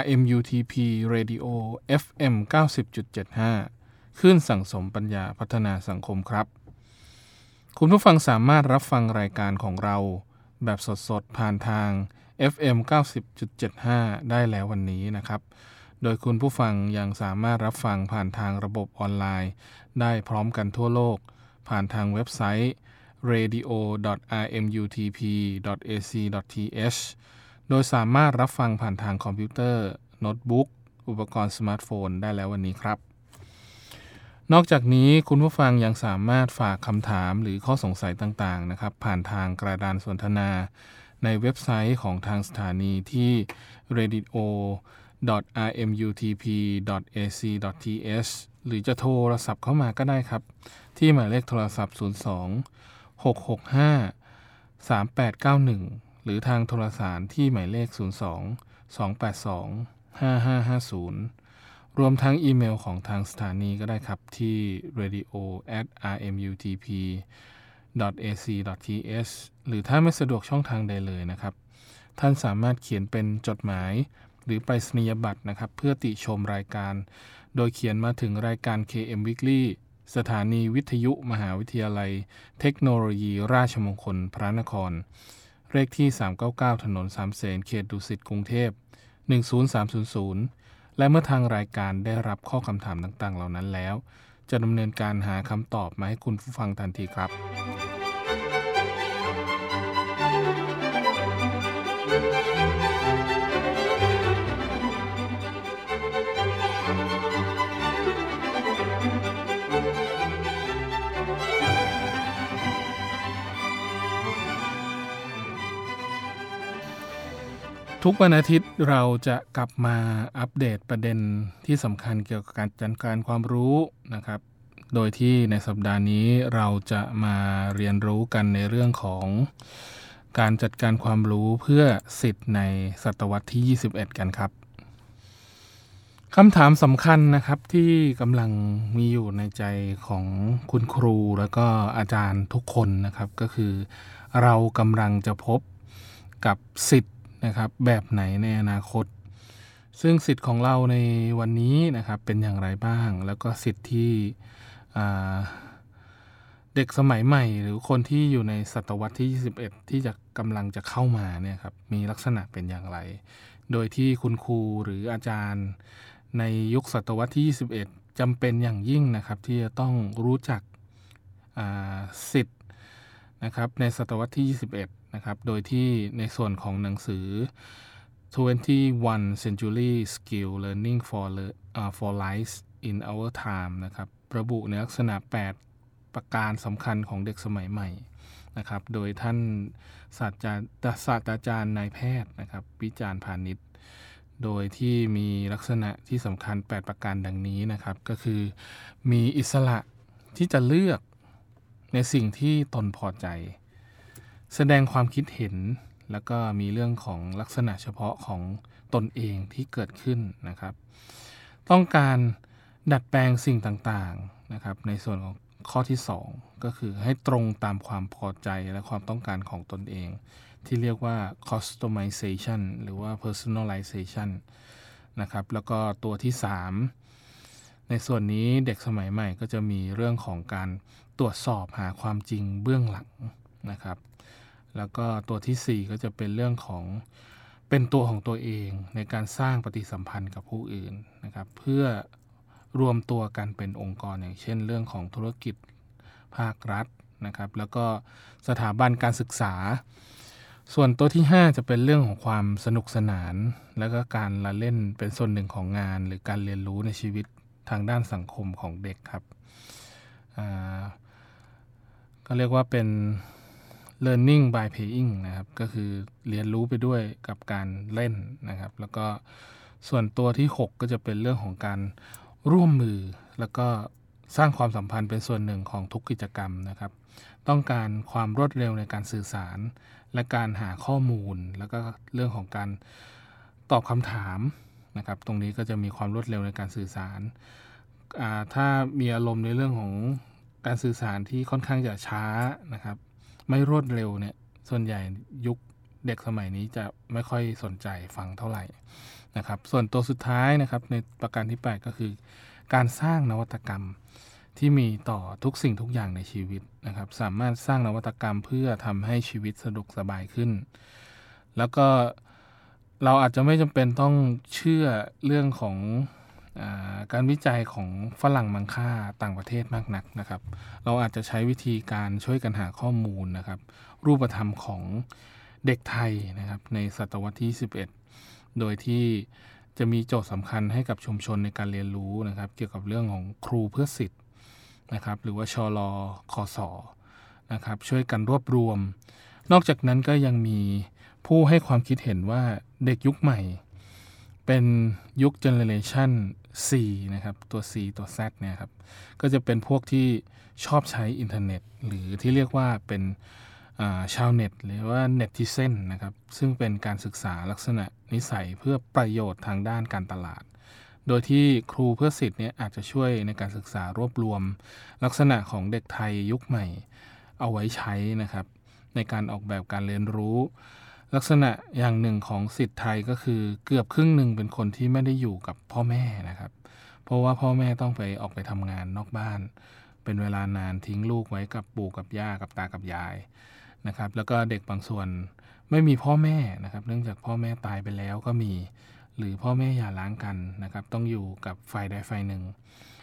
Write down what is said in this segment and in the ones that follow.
RMUTP Radio FM 90.75ขึ้นสั่งสมปัญญาพัฒนาสังคมครับ คุณผู้ฟังสามารถรับฟังรายการของเรา แบบสดๆ ผ่านทาง FM 90.75 ได้แล้ววันนี้นะครับ โดยคุณผู้ฟังยังสามารถรับฟังผ่านทางระบบออนไลน์ ได้พร้อมกันทั่วโลก ผ่านทางเว็บไซต์ radio.rmutp.ac.th โดยสามารถรับฟังผ่านทางคอมพิวเตอร์ โน้ตบุ๊ก อุปกรณ์สมาร์ทโฟนได้แล้ววันนี้ครับ นอกจากนี้คุณผู้ฟังยังสามารถฝากคำถามหรือข้อสงสัยต่างๆนะครับ ผ่านทางกระดานสนทนา ในเว็บไซต์ของทางสถานีที่ radio.rmutp.ac.th หรือจะโทรศัพท์เข้ามาก็ได้ครับ ที่หมายเลขโทรศัพท์ 02 665 3891 หรือทางโทรสารที่หมายเลข 02 282 5550 รวมทั้งอีเมลของทางสถานีก็ได้ครับที่ radio at rmutp ac th หรือถ้าไม่สะดวกช่องทางใดเลยนะครับ ท่านสามารถเขียนเป็นจดหมายหรือไปรษณียบัตรนะครับ เพื่อติชมรายการ โดยเขียนมาถึงรายการ KM Weekly สถานีวิทยุมหาวิทยาลัย เทคโนโลยีราชมงคลพระนคร เลขที่ 399 ถนนสามเสนเขตดุสิตกรุงเทพ 10300 และเมื่อทางรายการได้รับข้อคำถามต่างๆ เหล่านั้นแล้ว จะดำเนินการหาคำตอบมาให้คุณผู้ฟังทันทีครับ ทุกวันอาทิตย์เราจะกลับมาอัปเดตประเด็นที่สำคัญเกี่ยวกับการจัดการความรู้นะครับ โดยที่ในสัปดาห์นี้เราจะมาเรียนรู้กันในเรื่องของการจัดการความรู้เพื่อสิทธิ์ในศตวรรษที่ 21 กันครับคำถามสำคัญนะครับที่กำลังมีอยู่ในใจของคุณครูแล้วก็อาจารย์ทุกคนนะครับ ก็คือเรากำลังจะพบกับสิทธิ นะครับแบบไหนในอนาคต ซึ่งสิทธิ์ของเราในวันนี้นะครับเป็นอย่างไรบ้าง แล้วก็สิทธิ์ที่เด็กสมัยใหม่ หรือคนที่อยู่ในศตวรรษที่ 21 ที่จะกำลังจะเข้ามาเนี่ยครับมีลักษณะเป็นอย่างไร โดยที่คุณครูหรืออาจารย์ในยุคศตวรรษที่ 21จำเป็นอย่างยิ่งนะครับที่จะต้องรู้จักสิทธิ์นะครับในศตวรรษที่ 21 นะครับโดยที่ในส่วนของหนังสือ 21 Century Skill Learning for uh, for Life in Our Time นะครับระบุในลักษณะ 8 ประการสำคัญของเด็กสมัยใหม่นะครับ โดยท่านศาสตราศาสตราจารย์นายแพทย์นะครับวิจารณ์พาณิชย์ โดยที่มีลักษณะที่สำคัญ 8 ประการดังนี้นะครับ ก็คือมีอิสระที่จะเลือกในสิ่งที่ตนพอใจ แสดงความคิดเห็น แล้วก็มีเรื่องของลักษณะเฉพาะของตนเองที่เกิดขึ้นนะครับ ต้องการดัดแปลงสิ่งต่างๆนะครับในส่วนของข้อที่ 2 ก็คือให้ตรงตามความพอใจและความต้องการของตนเอง ที่เรียกว่า customization หรือว่า personalization นะครับแล้วก็ตัวที่ 3 ในส่วนนี้เด็กสมัยใหม่ก็จะมีเรื่องของการตรวจสอบหาความจริงเบื้องหลังนะครับ แล้วก็ตัวที่ 4 ก็จะเป็นเรื่องของเป็นตัวของตัวเองในการสร้างปฏิสัมพันธ์กับผู้อื่นนะครับ เพื่อรวมตัวกันเป็นองค์กรอย่างเช่น เรื่องของธุรกิจภาครัฐนะครับ แล้วก็สถาบันการศึกษา ส่วนตัวที่ 5 จะเป็นเรื่องของความสนุกสนาน แล้วก็การละเล่นเป็นส่วนหนึ่งของงาน หรือการเรียนรู้ในชีวิตทางด้านสังคมของเด็กครับก็เรียกว่าเป็น learning by playing นะครับ ก็คือเรียนรู้ไปด้วยกับการเล่นนะครับ แล้วก็ส่วนตัวที่ 6 ก็จะเป็นเรื่องของการร่วมมือ แล้วก็สร้างความสัมพันธ์เป็นส่วนหนึ่งของทุกกิจกรรมนะครับ ต้องการความรวดเร็วในการสื่อสาร และการหาข้อมูล แล้วก็เรื่องของการตอบคำถามนะครับ ตรงนี้ก็จะมีความรวดเร็วในการสื่อสาร ถ้ามีอารมณ์ในเรื่องของการสื่อสารที่ค่อนข้างจะช้านะครับ ไม่รวดเร็วเนี่ย ส่วนใหญ่ยุคเด็กสมัยนี้จะไม่ค่อยสนใจฟังเท่าไหร่นะครับ ส่วนตัวสุดท้ายนะครับ ในประการที่ 8 ก็คือ การสร้างนวัตกรรมที่มีต่อทุกสิ่งทุกอย่างในชีวิตนะครับ สามารถสร้างนวัตกรรมเพื่อทำให้ชีวิตสะดวกสบายขึ้น แล้วก็เราอาจจะไม่จำเป็นต้องเชื่อเรื่องของ การวิจัยของฝรั่งมังค่าต่างประเทศมากนักนะครับ เราอาจจะใช้วิธีการช่วยกันหาข้อมูลนะครับ รูปธรรมของเด็กไทยนะครับในศตวรรษที่ 11 โดยที่จะมีโจทย์สำคัญให้กับชุมชนในการเรียนรู้นะครับ เกี่ยวกับเรื่องของครูเพื่อสิทธิ์นะครับ หรือว่าชอลอคอสอนะครับ ช่วยกันรวบรวม นอกจากนั้นก็ยังมีผู้ให้ความคิดเห็นว่าเด็กยุคใหม่ เป็นยุคเจเนเรชัน C นะครับตัว C ตัว Z เนี่ยครับก็จะเป็นพวกที่ชอบใช้อินเทอร์เน็ต หรือที่เรียกว่าเป็นชาวเน็ต หรือว่าเน็ตทิเซนนะครับ ซึ่งเป็นการศึกษาลักษณะนิสัยเพื่อประโยชน์ทางด้านการตลาด โดยที่ครูเพื่อสิทธิ์เนี่ยอาจจะช่วยในการศึกษารวบรวม ลักษณะของเด็กไทยยุคใหม่เอาไว้ใช้นะครับ ในการออกแบบการเรียนรู้ ลักษณะอย่างหนึ่งของสิทธิ์ไทยก็คือเกือบครึ่งหนึ่งเป็นคนที่ไม่ได้อยู่กับพ่อแม่นะครับ เพราะว่าพ่อแม่ต้องไปออกไปทำงานนอกบ้าน เป็นเวลานานทิ้งลูกไว้กับปู่กับย่ากับตากับยายนะครับ แล้วก็เด็กบางส่วนไม่มีพ่อแม่นะครับ เนื่องจากพ่อแม่ตายไปแล้วก็มี หรือพ่อแม่อย่าล้างกันนะครับ ต้องอยู่กับฝ่ายใดฝ่ายหนึ่ง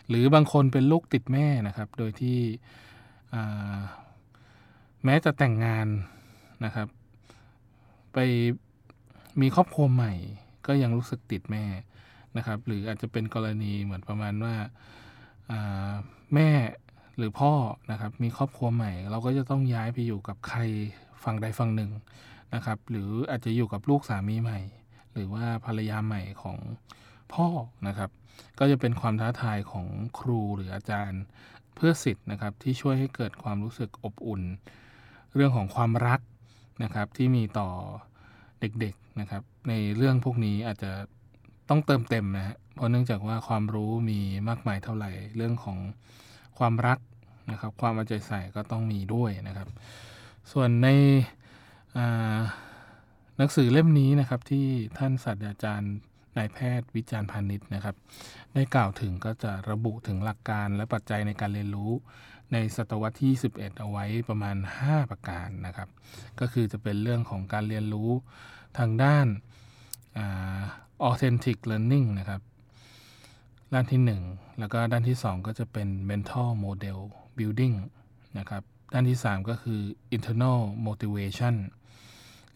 หรือบางคนเป็นลูกติดแม่นะครับ โดยที่แม้จะแต่งงานนะครับ ไปมีครอบครัวใหม่ ก็ยังรู้สึกติดแม่นะครับ หรืออาจจะเป็นกรณีเหมือนประมาณว่าแม่หรือพ่อนะครับมีครอบครัวใหม่ เราก็จะต้องย้ายไปอยู่กับใครฝั่งใดฝั่งหนึ่งนะครับ หรืออาจจะอยู่กับลูกสามีใหม่ หรือว่าภรรยาใหม่ของพ่อนะครับ ก็จะเป็นความท้าทายของครูหรืออาจารย์เพื่อสิทธิ์นะครับที่ช่วยให้เกิดความรู้สึกอบอุ่น เรื่องของความรัก นะครับที่มีต่อเด็กๆนะครับในเรื่องพวกนี้อาจจะต้องเติมเต็มนะฮะเพราะเนื่องจากว่าความรู้มีมากมายเท่าไหร่เรื่องของความรักนะครับความเอาใจใส่ก็ต้องมีด้วยนะครับ ส่วนในหนังสือเล่มนี้นะครับที่ท่านศาสตราจารย์นายแพทย์วิจารณ์พาณิชย์นะครับ ได้กล่าวถึงก็จะระบุถึงหลักการและปัจจัยในการเรียนรู้ ในศตวรรษที่ 11 เอาไว้ประมาณ 5 ประการนะครับ ก็คือจะเป็นเรื่องของการเรียนรู้ทางด้าน authentic learning นะครับด้านที่ 1 แล้วก็ด้านที่ 2 ก็จะเป็น mental model building นะครับ ด้านที่ 3 ก็คือ internal motivation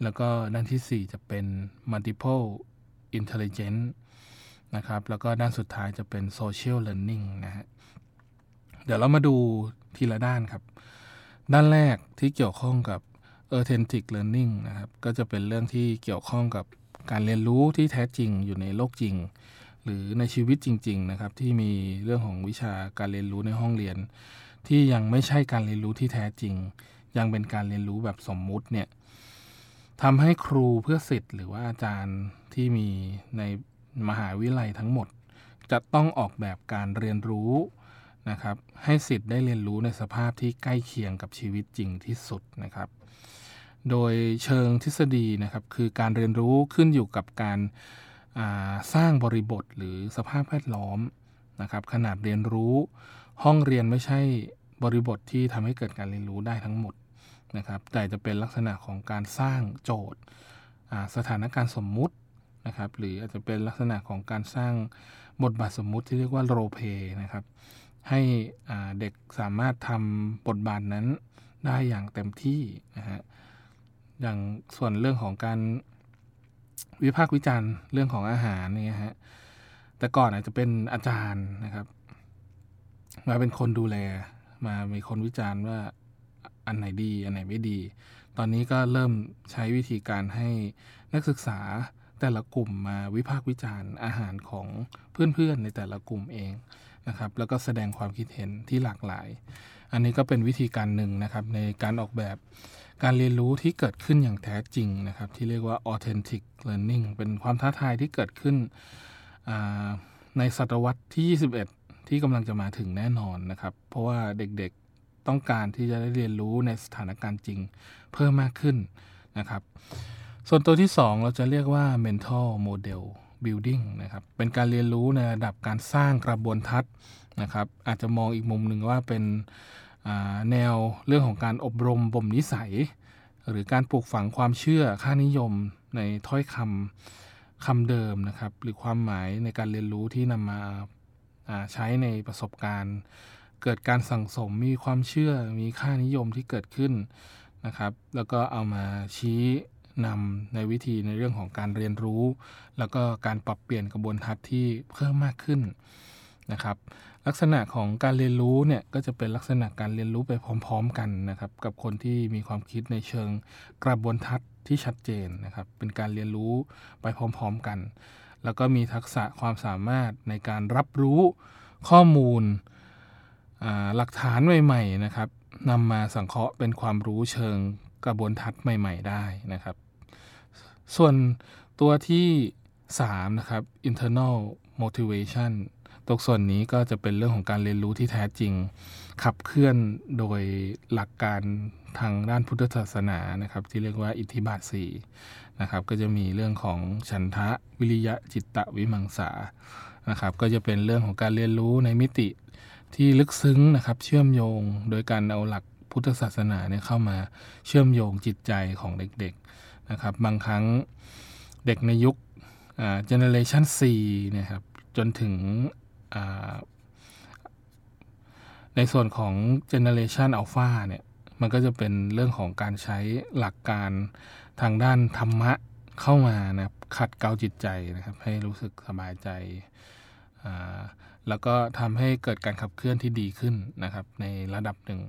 แล้วก็ด้านที่ 4 จะเป็น multiple intelligence นะครับ แล้วก็ด้านสุดท้ายจะเป็น social learning นะฮะ เดี๋ยวเรามาดู ทีละด้านครับ ด้านแรกที่เกี่ยวข้องกับ authentic learning นะครับ ก็จะเป็นเรื่องที่เกี่ยวข้องกับการเรียนรู้ที่แท้จริงอยู่ในโลกจริง หรือในชีวิตจริง ๆ นะครับ ที่มีเรื่องของวิชาการเรียนรู้ในห้องเรียน ที่ยังไม่ใช่การเรียนรู้ที่แท้จริง ยังเป็นการเรียนรู้แบบสมมุติเนี่ยทำให้ครูเพื่อสิทธิ์หรือว่าอาจารย์ที่มีในมหาวิทยาลัยทั้งหมด จะต้องออกแบบการเรียนรู้ นะครับให้สิทธิ์ได้เรียนรู้ในสภาพที่ใกล้เคียงกับชีวิตจริงที่สุดนะครับ โดยเชิงทฤษฎีนะครับคือการเรียนรู้ขึ้นอยู่กับการสร้างบริบทหรือสภาพแวดล้อมนะครับขนาดเรียนรู้ห้องเรียนไม่ใช่บริบทที่ทำให้เกิดการเรียนรู้ได้ทั้งหมดนะครับแต่จะเป็นลักษณะของการสร้างโจทย์สถานการณ์สมมุตินะครับหรืออาจจะเป็นลักษณะของการสร้างบทบาทสมมุติที่เรียกว่าโรเพนะครับ ให้เด็กสามารถทำบทบาทนั้นได้อย่างเต็มที่นะฮะอย่างส่วนเรื่องของการวิพากษ์วิจารณ์เรื่องของอาหารเนี่ยฮะแต่ก่อนอาจจะเป็นอาจารย์นะครับ มาเป็นคนดูแล มามีคนวิจารณ์ว่าอันไหนดี อันไหนไม่ดี ตอนนี้ก็เริ่มใช้วิธีการให้นักศึกษาแต่ละกลุ่มมาวิพากษ์วิจารณ์อาหารของเพื่อนๆในแต่ละกลุ่มเอง นะครับแล้วก็แสดงความคิดเห็นที่หลากหลาย อันนี้ก็เป็นวิธีการหนึ่งนะครับในการออกแบบการเรียนรู้ที่เกิดขึ้นอย่างแท้จริงนะครับที่เรียกว่า authentic learning เป็นความท้าทายที่เกิดขึ้นในศตวรรษที่ 21 ที่กำลังจะมาถึงแน่นอนนะครับ เพราะว่าเด็กๆต้องการที่จะได้เรียนรู้ในสถานการณ์จริงเพิ่มมากขึ้นนะครับ ส่วนตัวที่ 2 เราจะเรียกว่า mental model building นะครับ เป็นการเรียนรู้ในระดับการสร้างกระบวนทัศน์นะครับ อาจจะมองอีกมุมหนึ่งว่าเป็นแนวเรื่องของการอบรมบ่มนิสัย หรือการปลูกฝังความเชื่อค่านิยมในถ้อยคำคำเดิมนะครับ หรือความหมายในการเรียนรู้ที่นำมาใช้ในประสบการณ์ เกิดการสั่งสมมีความเชื่อมีค่านิยมที่เกิดขึ้นนะครับ แล้วก็เอามาชี้ นำในวิธีในเรื่องของการเรียนรู้ แล้วก็การปรับเปลี่ยนกระบวนทัศน์ที่เพิ่มมากขึ้นนะครับลักษณะของการเรียนรู้เนี่ยก็จะเป็นลักษณะการเรียนรู้ไปพร้อม ๆ กันนะครับกับคนที่มีความคิดในเชิงกระบวนทัศน์ที่ชัดเจนนะครับเป็นการเรียนรู้ไปพร้อม ๆ กัน แล้วก็มีทักษะความสามารถในการรับรู้ข้อมูลหลักฐานใหม่ๆนะครับนำมาสังเคราะห์เป็นความรู้เชิงกระบวนทัศน์ใหม่ ๆ ได้นะครับ ส่วนตัวที่3นะครับ internal motivation ตรงส่วนนี้ก็จะเป็นเรื่องของการเรียนรู้ที่แท้จริง ขับเคลื่อนโดยหลักการทางด้านพุทธศาสนานะครับ ที่เรียกว่าอิทธิบาทสี่นะครับ ก็จะมีเรื่องของฉันทะวิริยะจิตตะวิมังสานะครับ ก็จะเป็นเรื่องของการเรียนรู้ในมิติที่ลึกซึ้งนะครับ เชื่อมโยงโดยการเอาหลักพุทธศาสนาเนี่ยเข้ามาเชื่อมโยงจิตใจของเด็ก นะครับบางครั้งเด็กในยุคเจเนเรชัน4นี่ยครับจนถึงในส่วนของ Generation Alpha เนี่ยมันก็จะเป็นเรื่องของการใช้หลักการทางด้านธรรมะเข้ามานะขัดเกลาจิตใจนะครับให้รู้สึกสบายใจ แล้วก็ทำให้เกิดการขับเคลื่อนที่ดีขึ้นนะครับในระดับหนึ่ง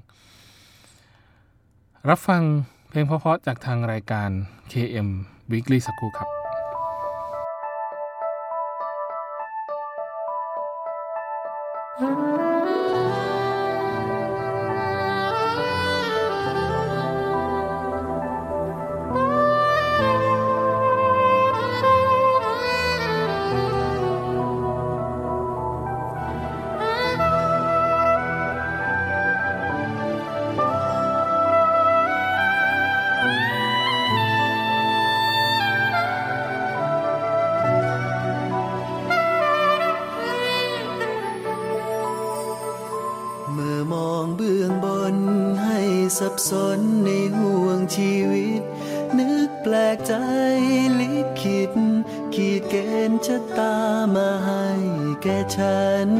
รับฟัง ลงเพราะๆจากทางรายการ KM Weekly สักครู่ครับอ สนในห่วงชีวิต นึกแปลกใจลิขิตขีดเกณฑ์ชะตามาให้แก่ฉัน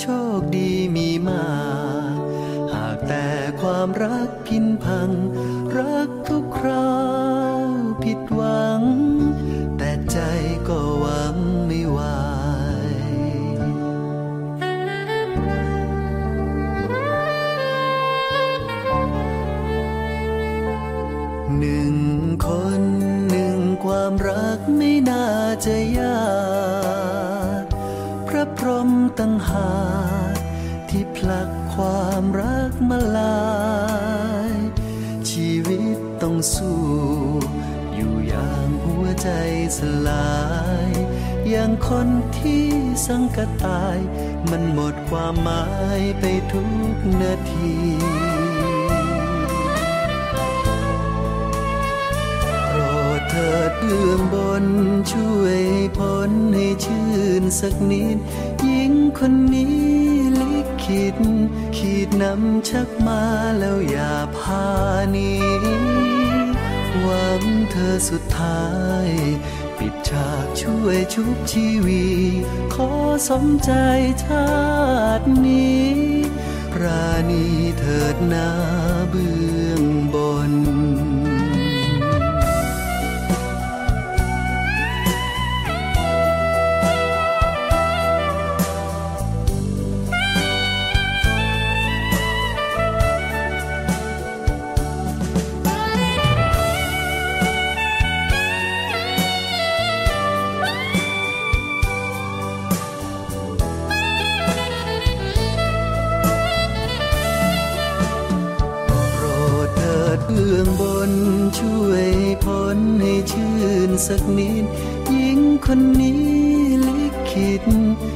โชคดีมีมา หากแต่ความรักพินพัง รักทุกครา จยาพระพรหมตั้งหาที่ผลักความรักมาลาย ชีวิตต้องสู้ อยู่อย่างหัวใจสลาย อย่างคนที่สังกตาย มันหมดความหมายไปทุกนาที ดเบื้องบนช่วยพ้นให้ชื่นสักนิดหญิงคนนี้ลิขิตขีดนำชักมาแล้วอย่าพานีหวังเธอสุดท้าย ปิดฉากช่วยชุบชีวีขอสมใจชาตินี้ราณีเถิดนาเบื้อื้องบนช่วยพ้นให้ชื่นสักนิดหญิงคนนี้ลิขิต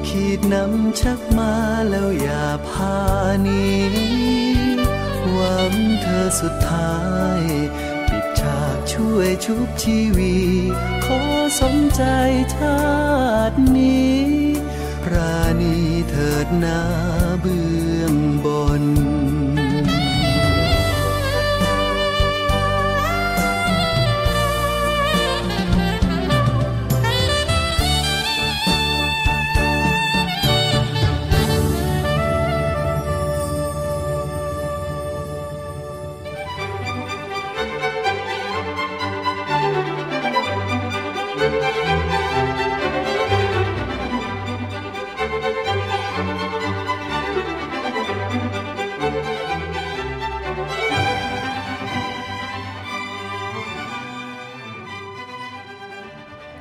ขีดนำชักมาแล้วอย่าพานีหวังเธอสุดท้ายปิดฉากช่วยชุบชีวีขอสมใจชาตินี้ราณีเถิดนาเบื้องบน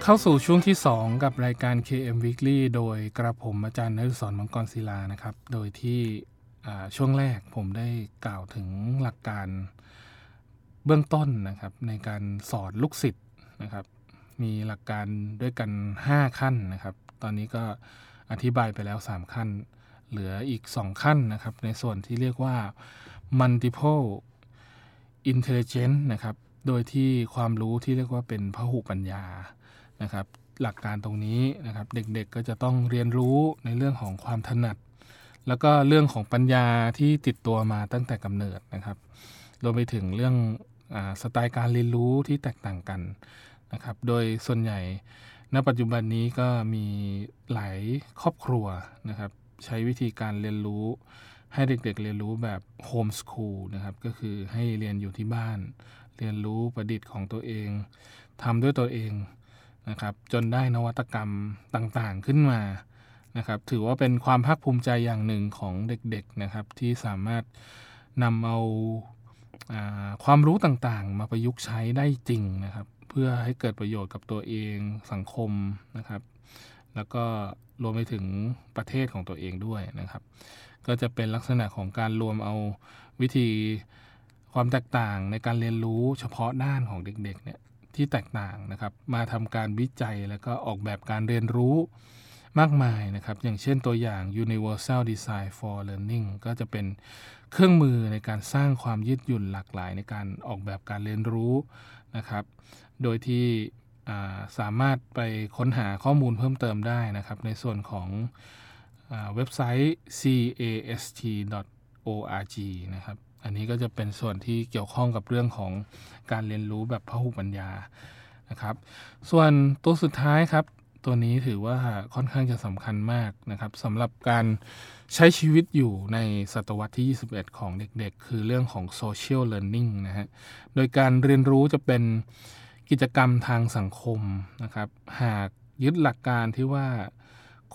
เข้าสู่ช่วงที่ 2 กับรายการ KM Weekly โดยกระผมอาจารย์นฤศรมังกรศิลานะครับ โดยที่ช่วงแรกผมได้กล่าวถึงหลักการเบื้องต้นนะครับ ในการสอนลูกศิษย์นะครับ มีหลักการด้วยกัน 5 ขั้นนะครับ ตอนนี้ก็อธิบายไปแล้ว 3 ขั้น เหลืออีก 2 ขั้นนะครับ ในส่วนที่เรียกว่า multiple intelligence นะครับ โดยที่ความรู้ที่เรียกว่าเป็นพหุปัญญา นะครับหลักการตรงนี้นะครับเด็กๆก็จะต้องเรียนรู้ในเรื่องของความถนัด แล้วก็เรื่องของปัญญาที่ติดตัวมาตั้งแต่กำเนิดนะครับรวมไปถึงเรื่องอสไตล์การเรียนรู้ที่แตกต่างกันนะครับโดยส่วนใหญ่ณปัจจุบันนี้ก็มีหลายครอบครัวนะครับใช้วิธีการเรียนรู้ให้เด็กๆเรียนรู้แบบโฮมสคูลนะครับก็คือให้เรียนอยู่ที่บ้าน เรียนรู้ประดิษฐ์ของตัวเองทำด้วยตัวเอง นะครับจนได้นวัตกรรมต่างๆขึ้นมานะครับถือว่าเป็นความภาคภูมิใจอย่างหนึ่งของเด็กๆนะครับที่สามารถนำเอาาความรู้ต่างๆ มาประยุกต์ใช้ได้จริงนะครับ เพื่อให้เกิดประโยชน์กับตัวเองสังคมนะครับ แล้วก็รวมไปถึงประเทศของตัวเองด้วยนะครับ ก็จะเป็นลักษณะของการรวมเอาวิธีความแตกต่างในการเรียนรู้เฉพาะด้านของเด็กๆเนี่ย ที่แตกต่างนะครับ มาทำการวิจัยแล้วก็ออกแบบการเรียนรู้มากมายนะครับ อย่างเช่นตัวอย่าง Universal Design for Learning ก็จะเป็นเครื่องมือในการสร้างความยืดหยุ่นหลากหลายในการออกแบบการเรียนรู้นะครับ โดยที่สามารถไปค้นหาข้อมูลเพิ่มเติมได้นะครับ ในส่วนของเว็บไซต์ cast.org นะครับ อันนี้ก็จะเป็นส่วนที่เกี่ยวข้องกับเรื่องของการเรียนรู้แบบพหุปัญญานะครับ ส่วนตัวสุดท้ายครับตัวนี้ถือว่าค่อนข้างจะสำคัญมากนะครับสำหรับการใช้ชีวิตอยู่ในศตวรรษที่ 21 ของเด็กๆ คือเรื่องของ social learning นะฮะ โดยการเรียนรู้จะเป็นกิจกรรมทางสังคมนะครับ หากยึดหลักการที่ว่า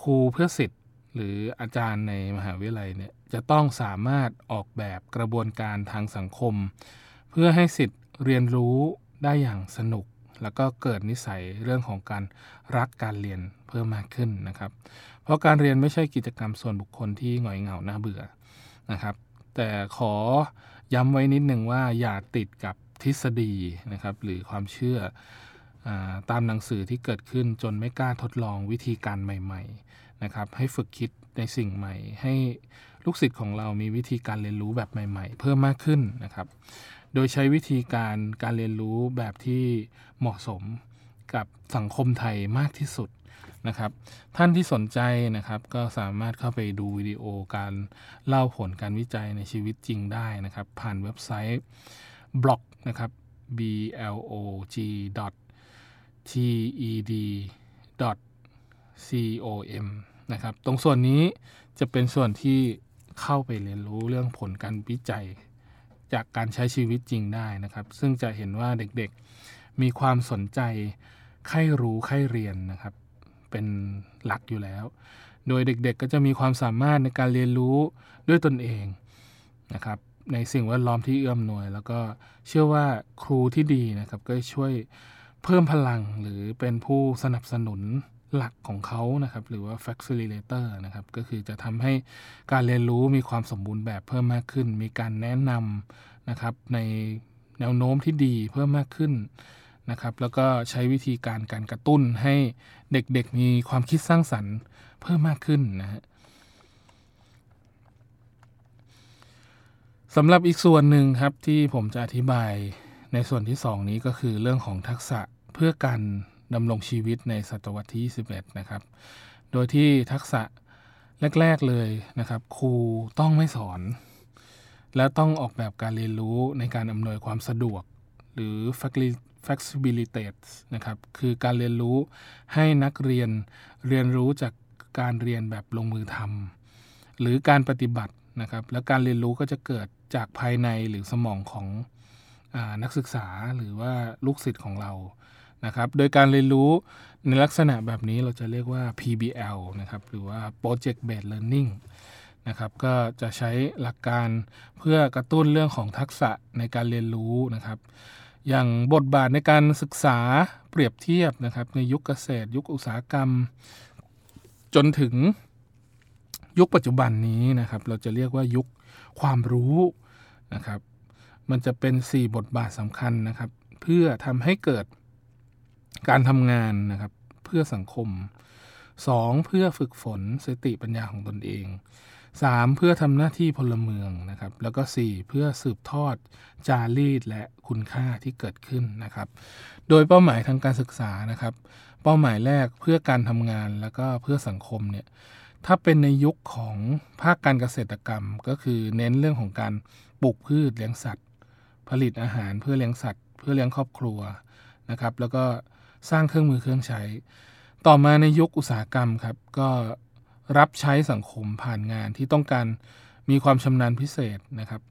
ครูเพื่อสิทธิ์หรืออาจารย์ในมหาวิทยาลัยเนี่ย จะต้องสามารถออกแบบกระบวนการทางสังคม เพื่อให้สิทธิ์เรียนรู้ได้อย่างสนุก แล้วก็เกิดนิสัยเรื่องของการรักการเรียนเพิ่มมากขึ้นนะครับ เพราะการเรียนไม่ใช่กิจกรรมส่วนบุคคลที่หงอยเหงาหน่าเบื่อนะครับ แต่ขอย้ำไว้นิดหนึ่งว่าอย่าติดกับทฤษฎีนะครับ หรือความเชื่ออตามหนังสือที่เกิดขึ้นจนไม่กล้าทดลองวิธีการใหม่ ๆ นะครับ ให้ฝึกคิดในสิ่งใหม่ ให้ลูกศิษย์ของเรามีวิธีการเรียนรู้แบบใหม่ ๆ เพิ่มมากขึ้นนะครับ โดยใช้วิธีการการเรียนรู้แบบที่เหมาะสมกับสังคมไทยมากที่สุดนะครับ ท่านที่สนใจนะครับก็สามารถเข้าไปดูวิดีโอการเล่าผลการวิจัยในชีวิตจริงได้นะครับ ผ่านเว็บไซต์ blog นะครับ b l o g t e d c o m นะครับ ตรงส่วนนี้จะเป็นส่วนที่เข้าไปเรียนรู้เรื่องผลการวิจัย จากการใช้ชีวิตจริงได้นะครับ ซึ่งจะเห็นว่าเด็กๆมีความสนใจใคร่รู้ใคร่เรียนนะครับ เป็นหลักอยู่แล้ว โดยเด็กๆก็จะมีความสามารถในการเรียนรู้ด้วยตนเองนะครับ ในสิ่งแวดล้อมที่เอื้อมหน่วย แล้วก็เชื่อว่าครูที่ดีนะครับ ก็ช่วยเพิ่มพลังหรือเป็นผู้สนับสนุน หลักของเขานะครับ หรือว่า facilitator นะครับ ก็คือจะทำให้การเรียนรู้มีความสมบูรณ์แบบเพิ่มมากขึ้น มีการแนะนำนะครับ ในแนวโน้มที่ดีเพิ่มมากขึ้นนะครับ แล้วก็ใช้วิธีการการกระตุ้นให้เด็กๆ มีความคิดสร้างสรรค์เพิ่มมากขึ้นนะฮะสำหรับอีกส่วนหนึ่งครับที่ผมจะอธิบายในส่วนที่ 2 นี้ก็คือเรื่องของทักษะเพื่อการ ดำรงชีวิตในศตวรรษที่ 21 นะครับ โดยที่ทักษะแรก ๆ เลยนะครับ ครูต้องไม่สอน และต้องออกแบบการเรียนรู้ในการอำนวยความสะดวก หรือ flexibility นะครับ คือการเรียนรู้ให้นักเรียนเรียนรู้จากการเรียนแบบลงมือทำหรือการปฏิบัตินะครับ และการเรียนรู้ก็จะเกิดจากภายในหรือสมองของอนักศึกษาหรือว่าลูกศิษย์ของเรา นะครับ โดยการเรียนรู้ในลักษณะแบบนี้เราจะเรียกว่า PBL นะครับ หรือว่า Project Based Learning นะครับก็จะใช้หลักการเพื่อกระตุ้นเรื่องของทักษะในการเรียนรู้นะครับ อย่างบทบาทในการศึกษาเปรียบเทียบนะครับ ในยุคเกษตร ยุคอุตสาหกรรม จนถึงยุคปัจจุบันนี้นะครับ เราจะเรียกว่ายุคความรู้นะครับ มันจะเป็น 4 บทบาทสำคัญนะครับ เพื่อทำให้เกิด การทำงานนะครับเพื่อสังคม 2. เพื่อฝึกฝนสติปัญญาของตนเอง 3. เพื่อทำหน้าที่พลเมืองนะครับ แล้วก็ 4. เพื่อสืบทอดจารีตและคุณค่าที่เกิดขึ้นนะครับ โดยเป้าหมายทางการศึกษานะครับ เป้าหมายแรกเพื่อการทำงานแล้วก็เพื่อสังคมเนี่ยถ้าเป็นในยุคของภาคการเกษตรกรรม ก็คือเน้นเรื่องของการปลูกพืชเลี้ยงสัตว์ ผลิตอาหารเพื่อเลี้ยงสัตว์ เพื่อเลี้ยงครอบครัวนะครับ แล้วก็ สร้างเครื่องมือเครื่องใช้ ต่อมาในยุคอุตสาหกรรมครับ ก็รับใช้สังคมผ่านงานที่ต้องการมีความชำนาญพิเศษนะครับ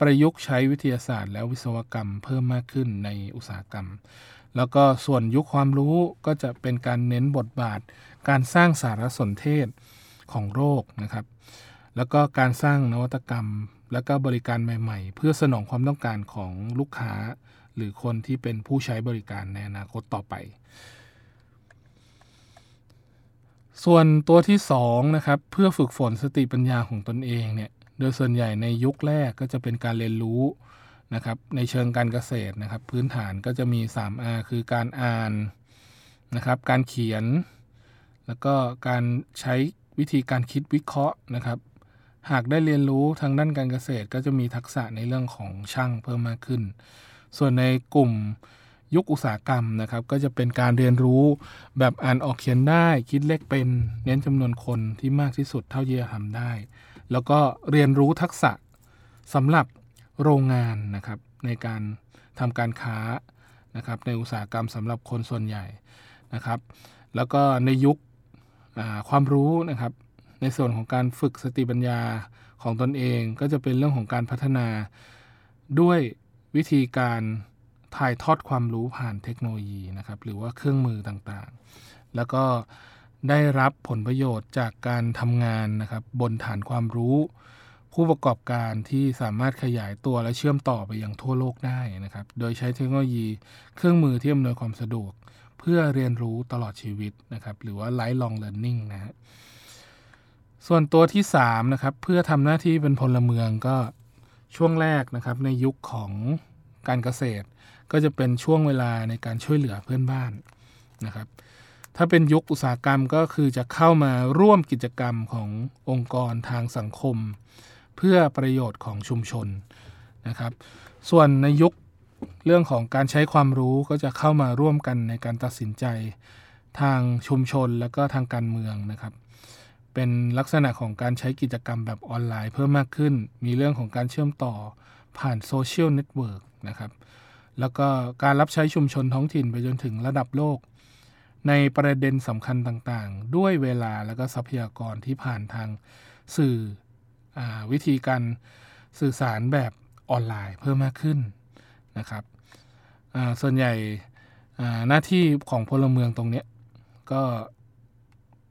ประยุกต์ใช้วิทยาศาสตร์ และวิศวกรรมเพิ่มมากขึ้นในอุตสาหกรรม แล้วก็ส่วนยุคความรู้ก็จะเป็นการเน้นบทบาท การสร้างสารสนเทศของโรคนะครับ แล้วก็การสร้างนวัตกรรม แล้วก็บริการใหม่ ๆ เพื่อสนองความต้องการของลูกค้า หรือคนที่เป็นผู้ใช้บริการในอนาคตต่อไป ส่วนตัวที่2นะครับเพื่อฝึกฝนสติปัญญาของตนเองเนี่ยโดยส่วนใหญ่ในยุคแรกก็จะเป็นการเรียนรู้นะครับในเชิงการเกษตรนะครับ พื้นฐานก็จะมี 3R คือการอ่านนะครับการเขียน แล้วก็การใช้วิธีการคิดวิเคราะห์นะครับ หากได้เรียนรู้ทางด้านการเกษตร ก็จะมีทักษะในเรื่องของช่างเพิ่มมากขึ้น ส่วนในกลุ่มยุคอุตสาหกรรมนะครับ ก็จะเป็นการเรียนรู้แบบอ่านออกเขียนได้ คิดเลขเป็นเน้นจำนวนคนที่มากที่สุดเท่าที่จะทำได้ แล้วก็เรียนรู้ทักษะสำหรับโรงงานนะครับ ในการทำการค้านะครับในอุตสาหกรรมสำหรับคนส่วนใหญ่นะครับ แล้วก็ในยุคความรู้นะครับ ในส่วนของการฝึกสติปัญญาของตนเอง ก็จะเป็นเรื่องของการพัฒนาด้วย วิธีการถ่ายทอดความรู้ผ่านเทคโนโลยีนะครับหรือว่าเครื่องมือต่างๆ แล้วก็ได้รับผลประโยชน์จากการทำงานนะครับบนฐานความรู้ ผู้ประกอบการที่สามารถขยายตัวและเชื่อมต่อไปยังทั่วโลกได้นะครับ โดยใช้เทคโนโลยีเครื่องมือที่อำนวยความสะดวก เพื่อเรียนรู้ตลอดชีวิตนะครับหรือว่า lifelong learning นะฮะส่วนตัวที่3นะครับเพื่อทำหน้าที่เป็นพลเมืองก็ ช่วงแรกนะครับในยุคของการเกษตร ก็จะเป็นช่วงเวลาในการช่วยเหลือเพื่อนบ้านนะครับ ถ้าเป็นยุคอุตสาหกรรมก็คือจะเข้ามาร่วมกิจกรรมขององค์กรทางสังคม เพื่อประโยชน์ของชุมชนนะครับ ส่วนในยุคเรื่องของการใช้ความรู้ก็จะเข้ามาร่วมกันในการตัดสินใจทางชุมชนและก็ทางการเมืองนะครับ เป็นลักษณะของการใช้กิจกรรมแบบออนไลน์เพิ่มมากขึ้น มีเรื่องของการเชื่อมต่อผ่าน social network นะครับ แล้วก็การรับใช้ชุมชนท้องถิ่นไปจนถึงระดับโลก ในประเด็นสำคัญต่างๆ ด้วยเวลาและก็ทรัพยากรที่ผ่านทางสื่อวิธีการสื่อสารแบบออนไลน์เพิ่มมากขึ้นนะครับส่วนใหญ่หน้าที่ของพลเมืองตรงนี้ก็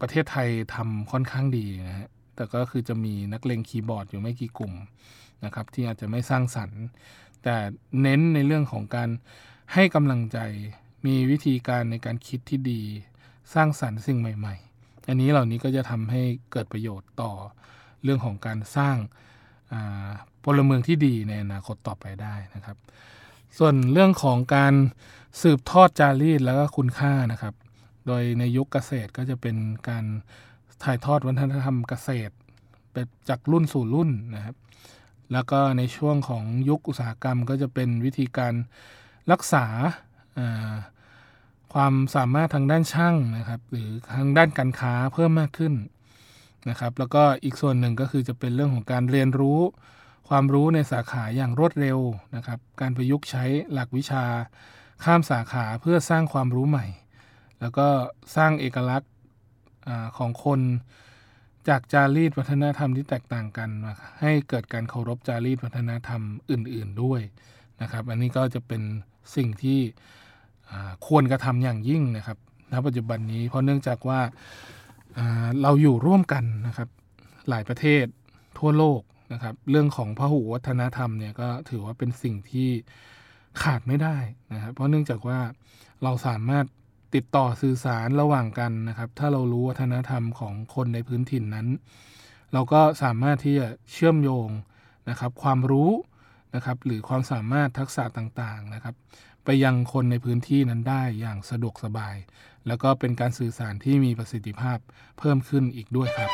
ประเทศไทยทำค่อนข้างดีนะฮะแต่ก็คือจะมีนักเลงคีย์บอร์ดอยู่ไม่กี่กลุ่มนะครับที่อาจจะไม่สร้างสรรค์ แต่เน้นในเรื่องของการให้กำลังใจมีวิธีการในการคิดที่ดี สร้างสรรค์สิ่งใหม่ ๆ อันนี้เหล่านี้ก็จะทำให้เกิดประโยชน์ต่อเรื่องของการสร้างพลเมืองที่ดีในอนาคตต่อไปได้นะครับ ส่วนเรื่องของการสืบทอดจารีตแล้วก็คุณค่านะครับ โดยในยุคเกษตรก็จะเป็นการถ่ายทอดวัฒนธรรมเกษตรไปจากรุ่นสู่รุ่นนะครับ แล้วก็ในช่วงของยุคอุตสาหกรรมก็จะเป็นวิธีการรักษาความสามารถทางด้านช่างนะครับ หรือทางด้านการค้าเพิ่มมากขึ้นนะครับ แล้วก็อีกส่วนหนึ่งก็คือจะเป็นเรื่องของการเรียนรู้ ความรู้ในสาขาอย่างรวดเร็วนะครับ การประยุกต์ใช้หลักวิชาข้ามสาขาเพื่อสร้างความรู้ใหม่ แล้วก็สร้างเอกลักษณ์ของคนจากจารีตวัฒนธรรมที่แตกต่างกัน ให้เกิดการเคารพจารีตวัฒนธรรมอื่น ๆด้วยนะครับ อันนี้ก็จะเป็นสิ่งที่ควรกระทำอย่างยิ่งนะครับณปัจจุบันนี้เพราะเนื่องจากว่าเราอยู่ร่วมกันนะครับ หลายประเทศทั่วโลกนะครับ เรื่องของพหุวัฒนธรรมเนี่ยก็ถือว่าเป็นสิ่งที่ขาดไม่ได้นะครับ เพราะเนื่องจากว่าเราสามารถ ติดต่อสื่อสารระหว่างกันนะครับ ถ้าเรารู้วัฒนธรรมของคนในพื้นถิ่นนั้น เราก็สามารถที่จะเชื่อมโยงนะครับ ความรู้นะครับ หรือความสามารถทักษะต่างๆนะครับ ไปยังคนในพื้นที่นั้นได้อย่างสะดวกสบาย แล้วก็เป็นการสื่อสารที่มีประสิทธิภาพเพิ่มขึ้นอีกด้วยครับ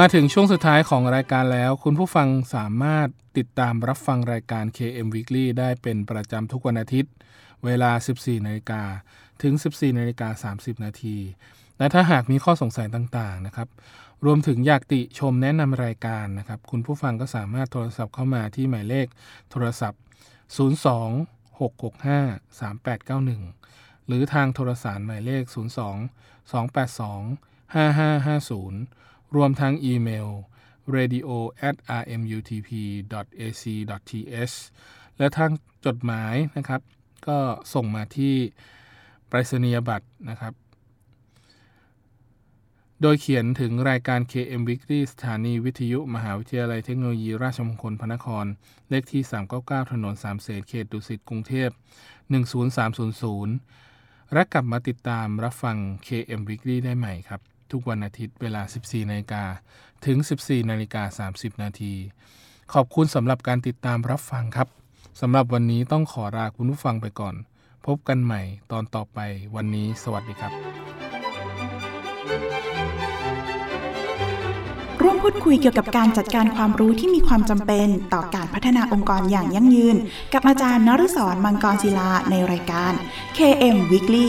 มาถึงช่วงสุดท้ายของรายการแล้ว คุณผู้ฟังสามารถติดตามรับฟังรายการ KM Weekly ได้เป็นประจำทุกวันอาทิตย์ เวลา 14นาฬิกาถึง 14นาฬิกา30 นาที และถ้าหากมีข้อสงสัยต่างๆนะครับ รวมถึงอยากติชมแนะนำรายการนะครับ คุณผู้ฟังก็สามารถโทรศัพท์เข้ามาที่หมายเลขโทรศัพท์ 02 665 3891 หรือทางโทรศัพท์หมายเลข 02 282 5550 รวมทั้งอีเมล radio at rmutp ac th และทางจดหมายนะครับ ก็ส่งมาที่ไปรษณียบัตรนะครับ โดยเขียนถึงรายการ KM Weekly สถานีวิทยุ มหาวิทยาลัยเทคโนโลยีราชมงคลพระนคร เลขที่ 399 ถนนสามเสนเขตดุสิตกรุงเทพ 10300 และกลับมาติดตามรับฟัง KM Weekly ได้ใหม่ครับ ทุกวันอาทิตย์เวลา 14นาฬิกาถึง 14นาฬิกา30 นาที ขอบคุณสำหรับการติดตามรับฟังครับสำหรับวันนี้ต้องขอลาคุณผู้ฟังไปก่อน พบกันใหม่ตอนต่อไปวันนี้สวัสดีครับ ร่วมพูดคุยเกี่ยวกับการจัดการความรู้ที่มีความจำเป็นต่อการพัฒนาองค์กรอย่างยั่งยืน กับอาจารย์นฤศรมังกรศิลาในรายการ KM Weekly